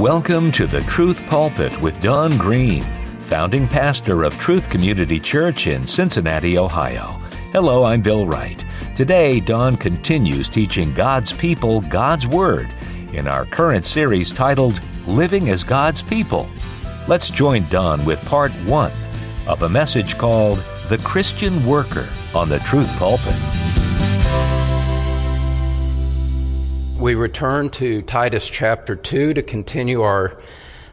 Welcome to the Truth Pulpit with Don Green, founding pastor of Truth Community Church in Cincinnati, Ohio. Hello, I'm Bill Wright. Today, Don continues teaching God's people God's Word in our current series titled Living as God's People. Let's join Don with part one of a message called The Christian Worker on the Truth Pulpit. We return to Titus chapter 2 to continue our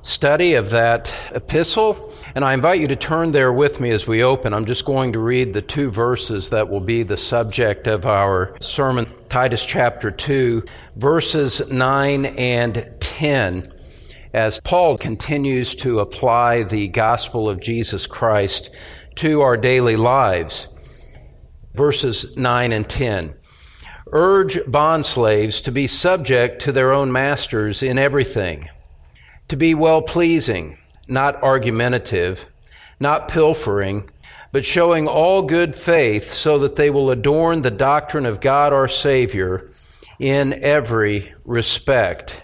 study of that epistle. And I invite you to turn there with me as we open. I'm just going to read the two verses that will be the subject of our sermon. Titus chapter 2, verses 9 and 10, as Paul continues to apply the gospel of Jesus Christ to our daily lives. Verses 9 and 10 urge bondslaves to be subject to their own masters in everything, to be well pleasing, not argumentative, not pilfering, but showing all good faith so that they will adorn the doctrine of God our Savior in every respect.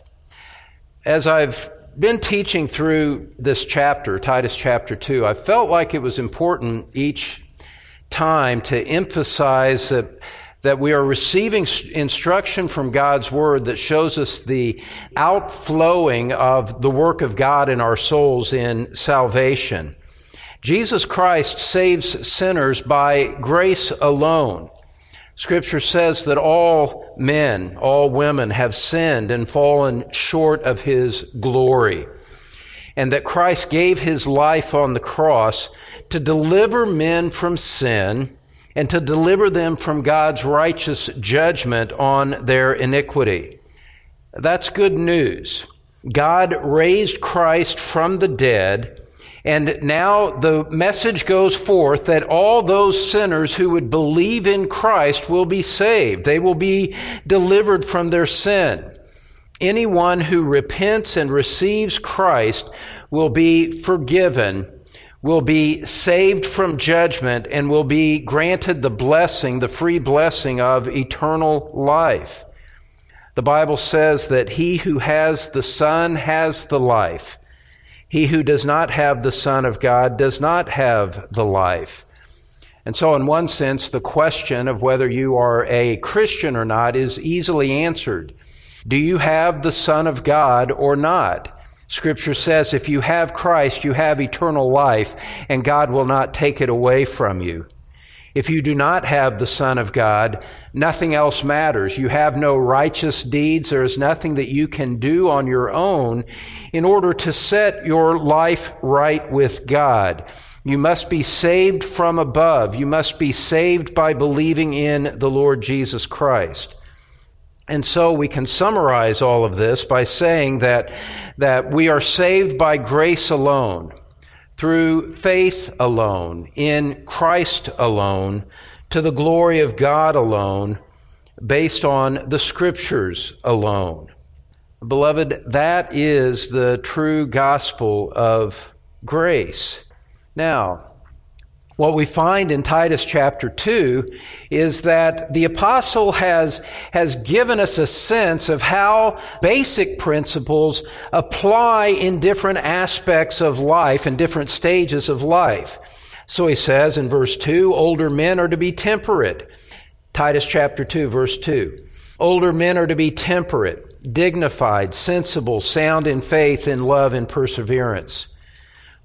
As I've been teaching through this chapter, Titus chapter 2, I felt like it was important each time to emphasize that that we are receiving instruction from God's Word that shows us the outflowing of the work of God in our souls in salvation. Jesus Christ saves sinners by grace alone. Scripture says that all men, all women have sinned and fallen short of His glory. And that Christ gave His life on the cross to deliver men from sin and to deliver them from God's righteous judgment on their iniquity. That's good news. God raised Christ from the dead, and now the message goes forth that all those sinners who would believe in Christ will be saved. They will be delivered from their sin. Anyone who repents and receives Christ will be forgiven will be saved from judgment and will be granted the blessing, the free blessing of eternal life. The Bible says that he who has the Son has the life. He who does not have the Son of God does not have the life. And so, in one sense, the question of whether you are a Christian or not is easily answered. Do you have the Son of God or not? Scripture says if you have Christ, you have eternal life, and God will not take it away from you. If you do not have the Son of God, nothing else matters. You have no righteous deeds. There is nothing that you can do on your own in order to set your life right with God. You must be saved from above. You must be saved by believing in the Lord Jesus Christ. And so we can summarize all of this by saying that, that we are saved by grace alone, through faith alone, in Christ alone, to the glory of God alone, based on the scriptures alone. Beloved, that is the true gospel of grace. Now, what we find in Titus chapter 2 is that the apostle has, has given us a sense of how basic principles apply in different aspects of life and different stages of life. So he says in verse 2, older men are to be temperate. Titus chapter 2, verse 2. Older men are to be temperate, dignified, sensible, sound in faith, in love, and perseverance.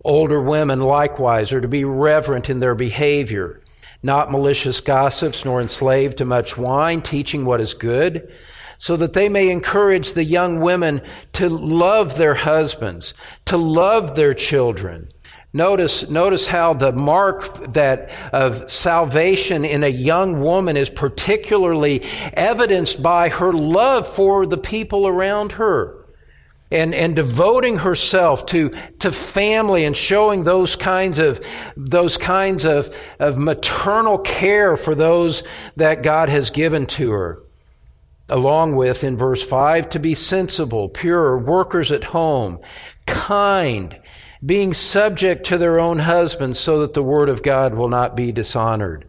Older women likewise are to be reverent in their behavior, not malicious gossips, nor enslaved to much wine, teaching what is good, so that they may encourage the young women to love their husbands, to love their children. Notice, notice how the mark that of salvation in a young woman is particularly evidenced by her love for the people around her and, and devoting herself to, to family and showing those kinds of, those kinds of, of maternal care for those that God has given to her. Along with, in verse 5, to be sensible, pure, workers at home, kind, being subject to their own husbands so that the word of God will not be dishonored.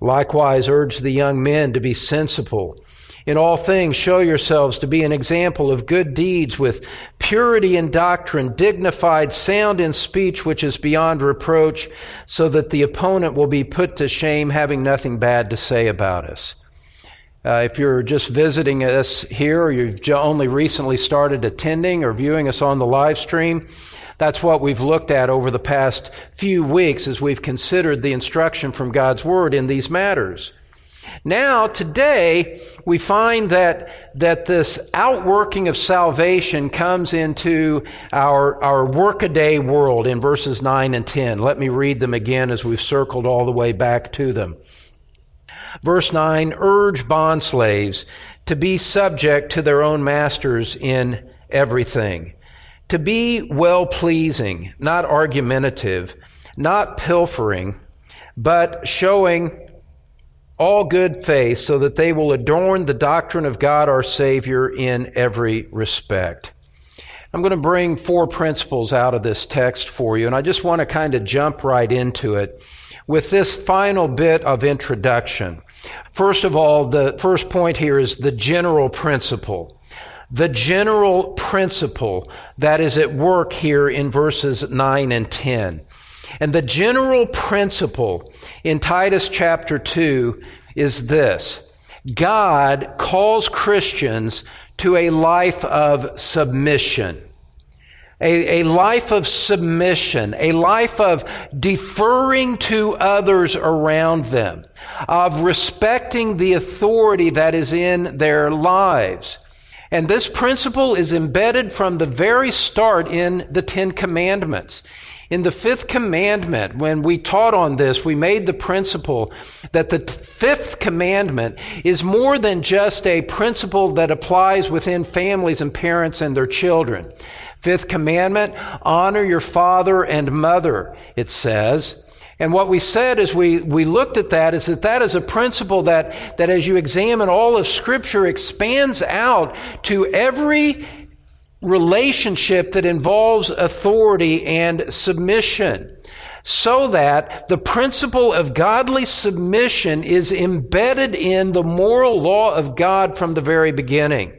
Likewise, urge the young men to be sensible In all things, show yourselves to be an example of good deeds with purity in doctrine, dignified, sound in speech, which is beyond reproach, so that the opponent will be put to shame, having nothing bad to say about us. Uh, if you're just visiting us here, or you've only recently started attending or viewing us on the live stream, that's what we've looked at over the past few weeks as we've considered the instruction from God's Word in these matters. Now, today, we find that, that this outworking of salvation comes into our, our workaday world in verses 9 and 10. Let me read them again as we've circled all the way back to them. Verse 9, urge bondslaves to be subject to their own masters in everything, to be well pleasing, not argumentative, not pilfering, but showing all good faith, so that they will adorn the doctrine of God our Savior in every respect. I'm going to bring four principles out of this text for you, and I just want to kind of jump right into it with this final bit of introduction. First of all, the first point here is the general principle. The general principle that is at work here in verses 9 and 10. And the general principle in Titus chapter 2 is this God calls Christians to a life of submission. A, a, life of submission, a life of deferring to others around them, of respecting the authority that is in their lives. And this principle is embedded from the very start in the Ten Commandments. In the fifth commandment, when we taught on this, we made the principle that the fifth commandment is more than just a principle that applies within families and parents and their children. Fifth commandment, honor your father and mother, it says. And what we said as we, we looked at that is that that is a principle that, that as you examine all of scripture expands out to every relationship that involves authority and submission so that the principle of godly submission is embedded in the moral law of God from the very beginning.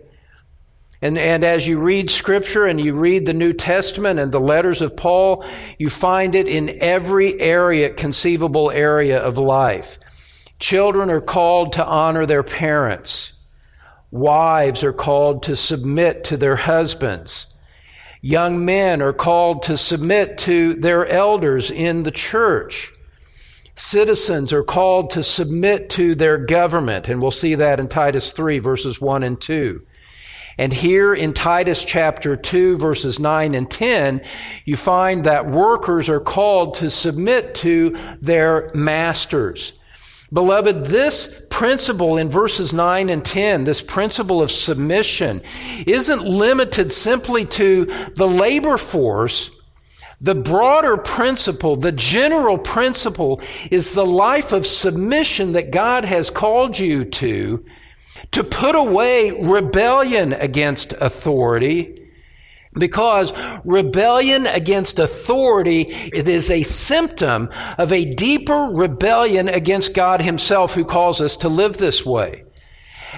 And, and as you read scripture and you read the New Testament and the letters of Paul, you find it in every area, conceivable area of life. Children are called to honor their parents. Wives are called to submit to their husbands. Young men are called to submit to their elders in the church. Citizens are called to submit to their government, and we'll see that in Titus 3, verses 1 and 2. And here in Titus chapter 2, verses 9 and 10, you find that workers are called to submit to their masters. Beloved, this principle in verses 9 and 10, this principle of submission, isn't limited simply to the labor force. The broader principle, the general principle, is the life of submission that God has called you to, to put away rebellion against authority, because rebellion against authority it is a symptom of a deeper rebellion against God himself who calls us to live this way.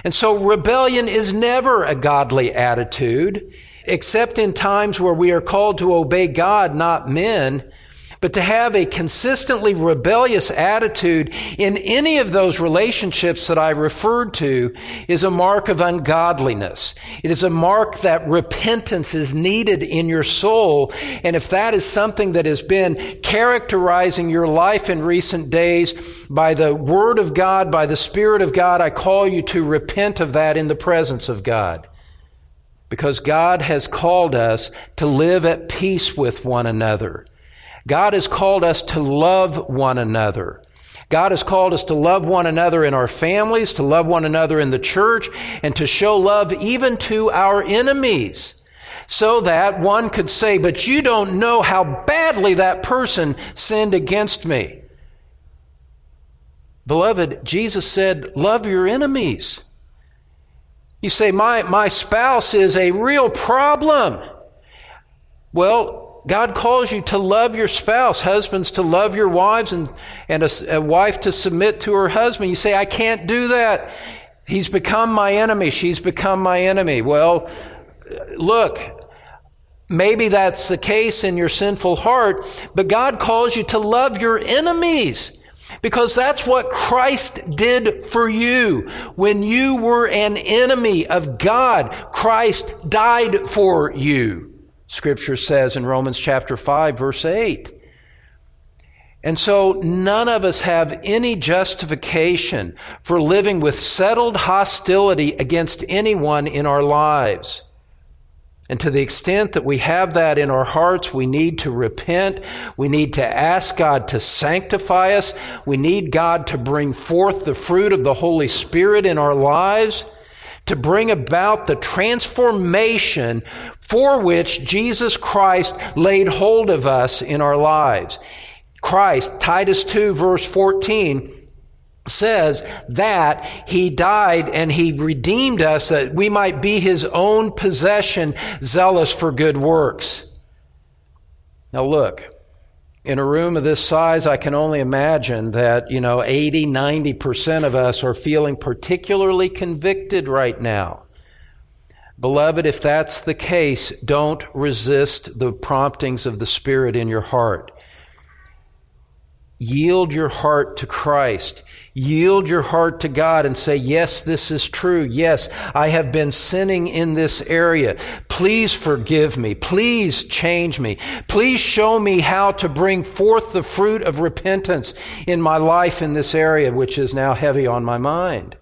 And so rebellion is never a godly attitude, except in times where we are called to obey God, not men. But to have a consistently rebellious attitude in any of those relationships that I referred to is a mark of ungodliness. It is a mark that repentance is needed in your soul. And if that is something that has been characterizing your life in recent days by the Word of God, by the Spirit of God, I call you to repent of that in the presence of God. Because God has called us to live at peace with one another. God has called us to love one another. God has called us to love one another in our families, to love one another in the church, and to show love even to our enemies. So that one could say, but you don't know how badly that person sinned against me. Beloved, Jesus said, love your enemies. You say, my, my spouse is a real problem. Well, God calls you to love your spouse, husbands to love your wives, and, and a, a wife to submit to her husband. You say, I can't do that. He's become my enemy. She's become my enemy. Well, look, maybe that's the case in your sinful heart, but God calls you to love your enemies. Because that's what Christ did for you. When you were an enemy of God, Christ died for you. Scripture says in Romans chapter 5 verse 8. And so none of us have any justification for living with settled hostility against anyone in our lives. And to the extent that we have that in our hearts, we need to repent. We need to ask God to sanctify us. We need God to bring forth the fruit of the Holy Spirit in our lives, to bring about the transformation for which Jesus Christ laid hold of us in our lives. Christ, Titus 2 verse 14, says that he died and he redeemed us that we might be his own possession, zealous for good works. Now look, in a room of this size, I can only imagine that, you know, 80, 90% of us are feeling particularly convicted right now. Beloved, if that's the case, don't resist the promptings of the Spirit in your heart. Yield your heart to Christ. Yield your heart to God and say, yes, this is true. Yes, I have been sinning in this area. Please forgive me. Please change me. Please show me how to bring forth the fruit of repentance in my life in this area, which is now heavy on my mind.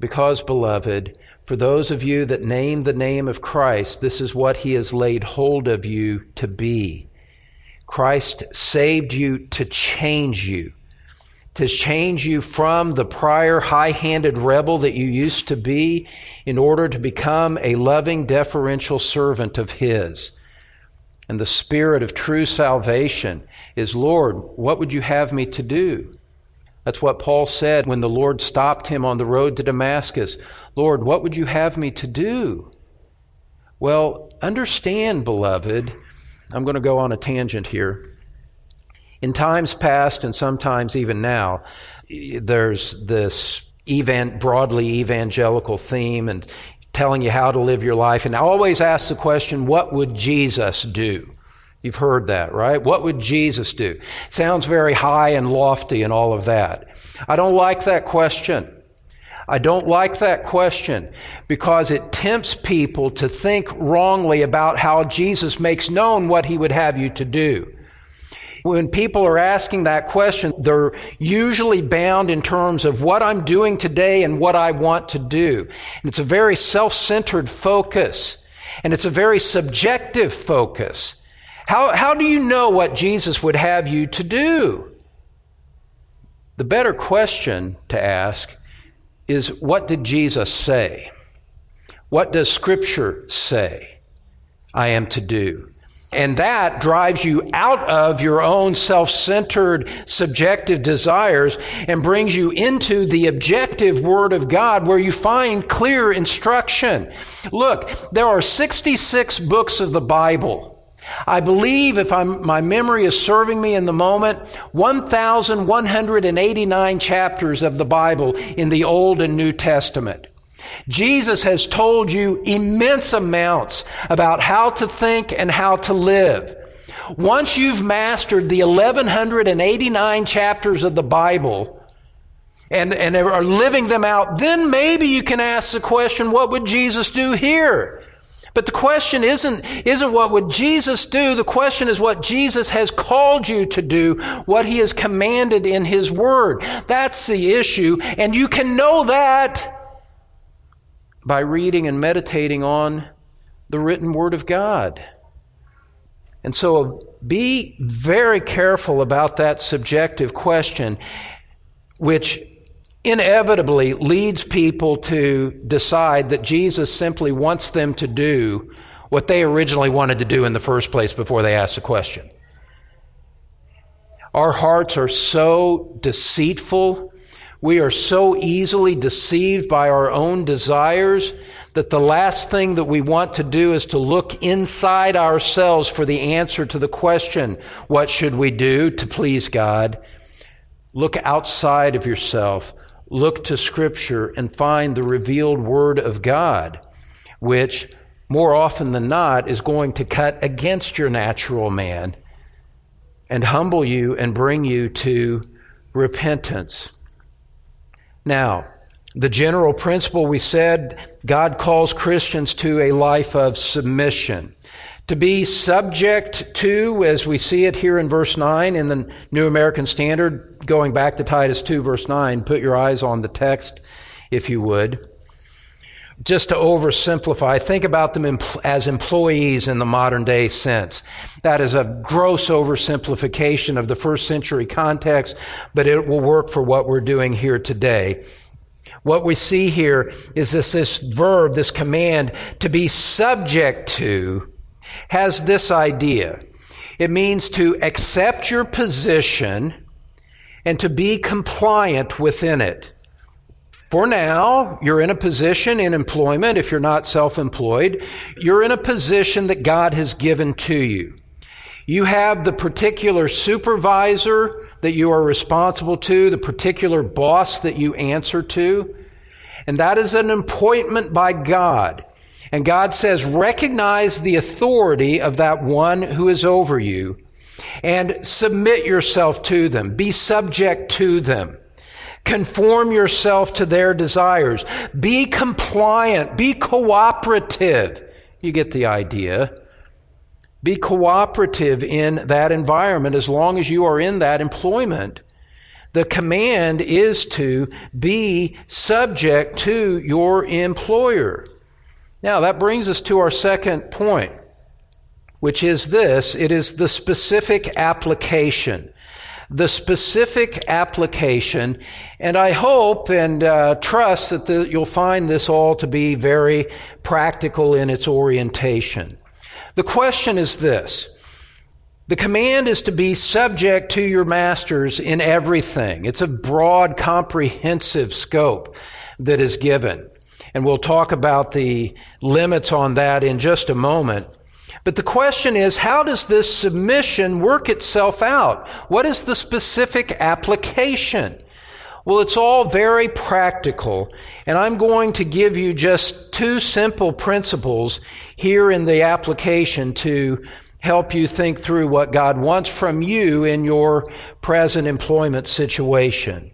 Because, beloved, for those of you that name the name of Christ, this is what he has laid hold of you to be. Christ saved you to change you, to change you from the prior high handed rebel that you used to be in order to become a loving, deferential servant of His. And the spirit of true salvation is, Lord, what would you have me to do? That's what Paul said when the Lord stopped him on the road to Damascus. Lord, what would you have me to do? Well, understand, beloved, I'm going to go on a tangent here. In times past, and sometimes even now, there's this broadly evangelical theme and telling you how to live your life. And I always ask the question, what would Jesus do? You've heard that, right? What would Jesus do? Sounds very high and lofty and all of that. I don't like that question. I don't like that question because it tempts people to think wrongly about how Jesus makes known what he would have you to do. When people are asking that question, they're usually bound in terms of what I'm doing today and what I want to do. And it's a very self-centered focus. And it's a very subjective focus. How, how do you know what Jesus would have you to do? The better question to ask is what did Jesus say? What does Scripture say I am to do? And that drives you out of your own self-centered, subjective desires and brings you into the objective Word of God where you find clear instruction. Look, there are 66 books of the Bible. I believe, if I'm, my memory is serving me in the moment, 1,189 chapters of the Bible in the Old and New Testament. Jesus has told you immense amounts about how to think and how to live. Once you've mastered the 1189 chapters of the Bible and, and are living them out, then maybe you can ask the question, what would Jesus do here? But the question isn't, isn't what would Jesus do? The question is what Jesus has called you to do, what he has commanded in his word. That's the issue. And you can know that by reading and meditating on the written word of God. And so be very careful about that subjective question, which inevitably leads people to decide that Jesus simply wants them to do what they originally wanted to do in the first place before they asked the question. Our hearts are so deceitful. We are so easily deceived by our own desires that the last thing that we want to do is to look inside ourselves for the answer to the question, what should we do to please God? Look outside of yourself look to Scripture and find the revealed Word of God, which more often than not is going to cut against your natural man and humble you and bring you to repentance. Now, the general principle we said God calls Christians to a life of submission. To be subject to, as we see it here in verse 9 in the New American Standard, going back to Titus 2, verse 9, put your eyes on the text, if you would. Just to oversimplify, think about them as employees in the modern day sense. That is a gross oversimplification of the first century context, but it will work for what we're doing here today. What we see here is this, this verb, this command to be subject to has this idea. It means to accept your position and to be compliant within it. For now, you're in a position in employment, if you're not self employed, you're in a position that God has given to you. You have the particular supervisor that you are responsible to, the particular boss that you answer to, and that is an appointment by God. And God says, recognize the authority of that one who is over you and submit yourself to them. Be subject to them. Conform yourself to their desires. Be compliant. Be cooperative. You get the idea. Be cooperative in that environment as long as you are in that employment. The command is to be subject to your employer. Now, that brings us to our second point, which is this it is the specific application. The specific application, and I hope and uh, trust that the, you'll find this all to be very practical in its orientation. The question is this the command is to be subject to your masters in everything. It's a broad, comprehensive scope that is given. And we'll talk about the limits on that in just a moment. But the question is, how does this submission work itself out? What is the specific application? Well, it's all very practical, and I'm going to give you just two simple principles here in the application to help you think through what God wants from you in your present employment situation.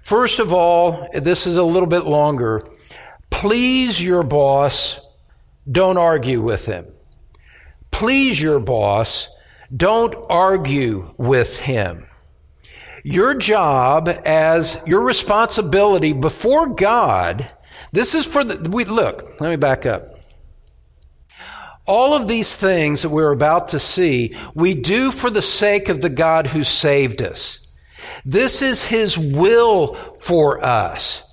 First of all, this is a little bit longer. Please your boss, don't argue with him. Please your boss, don't argue with him. Your job as your responsibility before God, this is for the, we, look, let me back up. All of these things that we're about to see, we do for the sake of the God who saved us. This is His will for us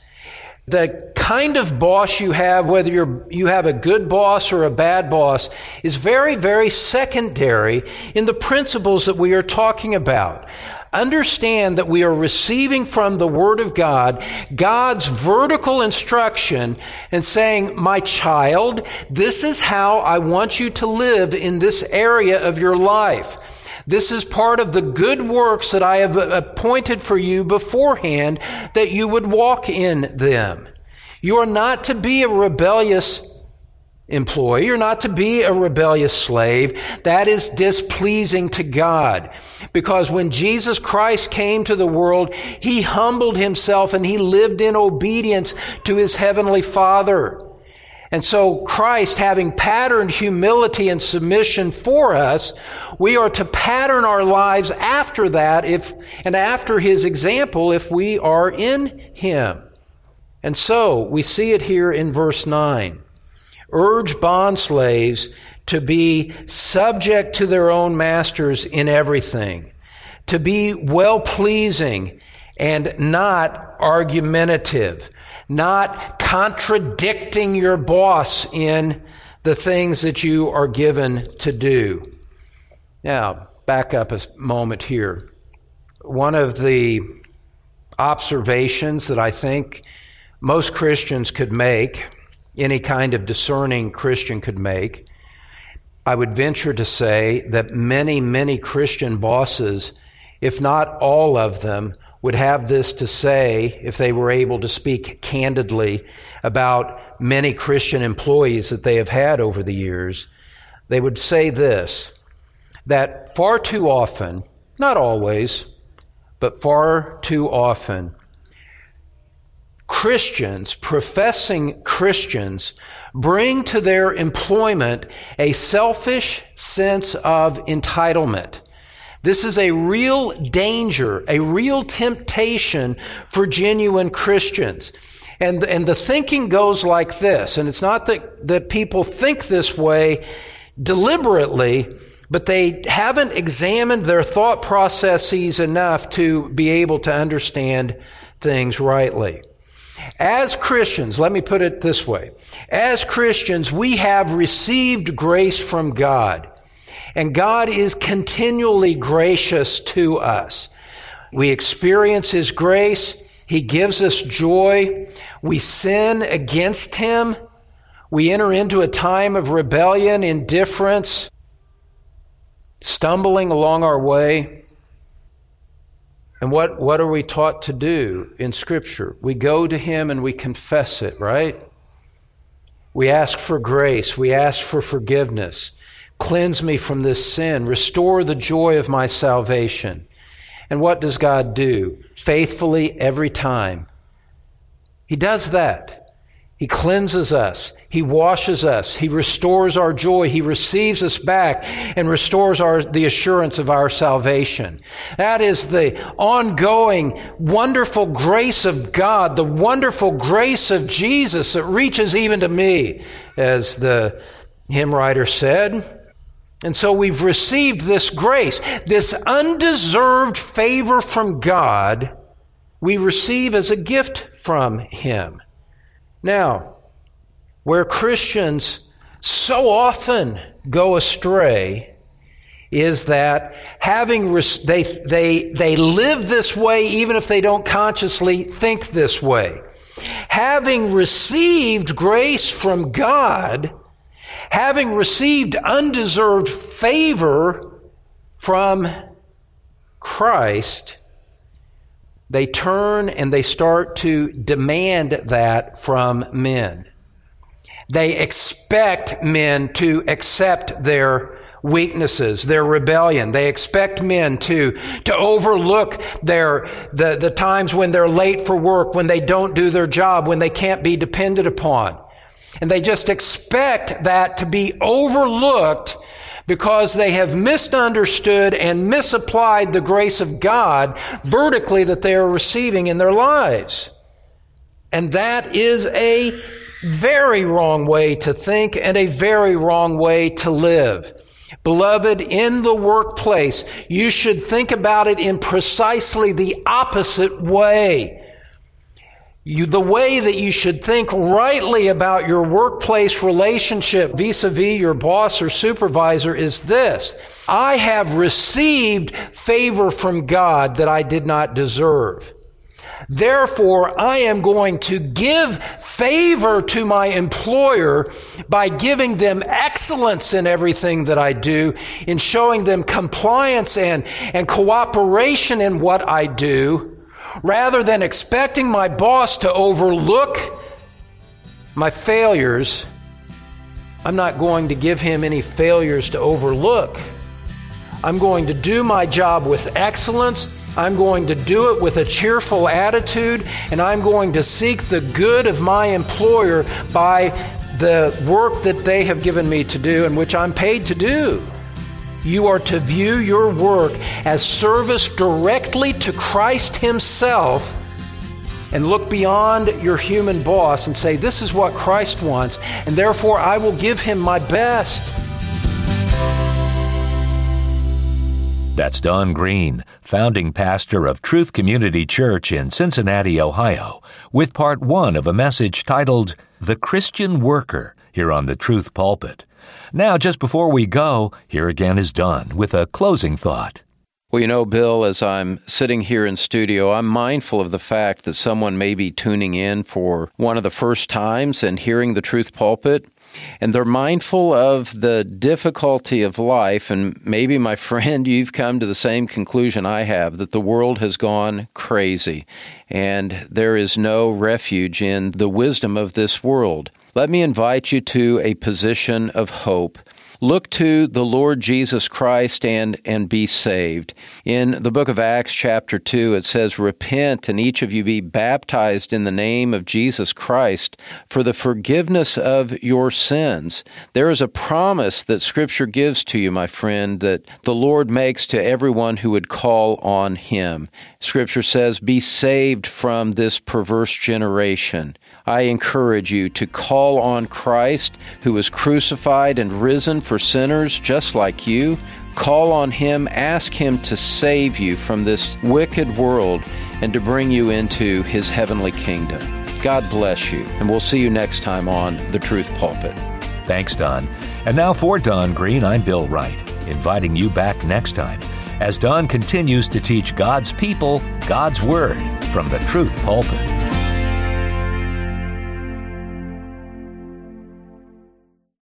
the kind of boss you have, whether you're, you have a good boss or a bad boss, is very, very secondary in the principles that we are talking about. Understand that we are receiving from the Word of God God's vertical instruction and saying, My child, this is how I want you to live in this area of your life. This is part of the good works that I have appointed for you beforehand that you would walk in them. You are not to be a rebellious employee. You're not to be a rebellious slave. That is displeasing to God. Because when Jesus Christ came to the world, He humbled Himself and He lived in obedience to His Heavenly Father. And so Christ, having patterned humility and submission for us, we are to pattern our lives after that if, and after his example if we are in him. And so we see it here in verse 9. Urge bond slaves to be subject to their own masters in everything, to be well pleasing and not argumentative not contradicting your boss in the things that you are given to do. Now, back up a moment here. One of the observations that I think most Christians could make, any kind of discerning Christian could make, I would venture to say that many, many Christian bosses, if not all of them, would have this to say if they were able to speak candidly about many Christian employees that they have had over the years. They would say this that far too often, not always, but far too often, Christians, professing Christians, bring to their employment a selfish sense of entitlement. This is a real danger, a real temptation for genuine Christians. And, and the thinking goes like this, and it's not that, that people think this way deliberately, but they haven't examined their thought processes enough to be able to understand things rightly. As Christians, let me put it this way. As Christians, we have received grace from God. And God is continually gracious to us. We experience His grace. He gives us joy. We sin against Him. We enter into a time of rebellion, indifference, stumbling along our way. And what, what are we taught to do in Scripture? We go to Him and we confess it, right? We ask for grace. We ask for forgiveness. Cleanse me from this sin. Restore the joy of my salvation. And what does God do? Faithfully every time. He does that. He cleanses us. He washes us. He restores our joy. He receives us back and restores our, the assurance of our salvation. That is the ongoing, wonderful grace of God, the wonderful grace of Jesus that reaches even to me, as the hymn writer said. And so we've received this grace, this undeserved favor from God, we receive as a gift from Him. Now, where Christians so often go astray is that having they they they live this way even if they don't consciously think this way having received grace from God having received undeserved favor from Christ, they turn and they start to demand that from men. They expect men to accept their weaknesses, their rebellion. They expect men to, to overlook their, the, the times when they're late for work, when they don't do their job, when they can't be depended upon. And they just expect that to be overlooked because they have misunderstood and misapplied the grace of God vertically that they are receiving in their lives. And that is a very wrong way to think and a very wrong way to live. Beloved, in the workplace, you should think about it in precisely the opposite way. You, the way that you should think rightly about your workplace relationship vis-a-vis your boss or supervisor is this. I have received favor from God that I did not deserve. Therefore, I am going to give favor to my employer by giving them excellence in everything that I do, in showing them compliance and, and cooperation in what I do Rather than expecting my boss to overlook my failures, I'm not going to give him any failures to overlook. I'm going to do my job with excellence. I'm going to do it with a cheerful attitude, and I'm going to seek the good of my employer by the work that they have given me to do and which I'm paid to do. You are to view your work as service directly to Christ Himself and look beyond your human boss and say, This is what Christ wants, and therefore I will give Him my best. That's Don Green, founding pastor of Truth Community Church in Cincinnati, Ohio, with part one of a message titled The Christian Worker here on the Truth Pulpit. Now, just before we go, here again is Don with a closing thought. Well, you know, Bill, as I'm sitting here in studio, I'm mindful of the fact that someone may be tuning in for one of the first times and hearing the Truth Pulpit. And they're mindful of the difficulty of life. And maybe, my friend, you've come to the same conclusion I have that the world has gone crazy and there is no refuge in the wisdom of this world. Let me invite you to a position of hope Look to the Lord Jesus Christ and, and be saved. In the book of Acts, chapter 2, it says, Repent and each of you be baptized in the name of Jesus Christ for the forgiveness of your sins. There is a promise that Scripture gives to you, my friend, that the Lord makes to everyone who would call on Him. Scripture says, Be saved from this perverse generation. I encourage you to call on Christ, who was crucified and risen for sinners just like you. Call on Him, ask Him to save you from this wicked world and to bring you into His heavenly kingdom. God bless you, and we'll see you next time on The Truth Pulpit. Thanks, Don. And now for Don Green, I'm Bill Wright, inviting you back next time as Don continues to teach God's people God's Word from the Truth Pulpit.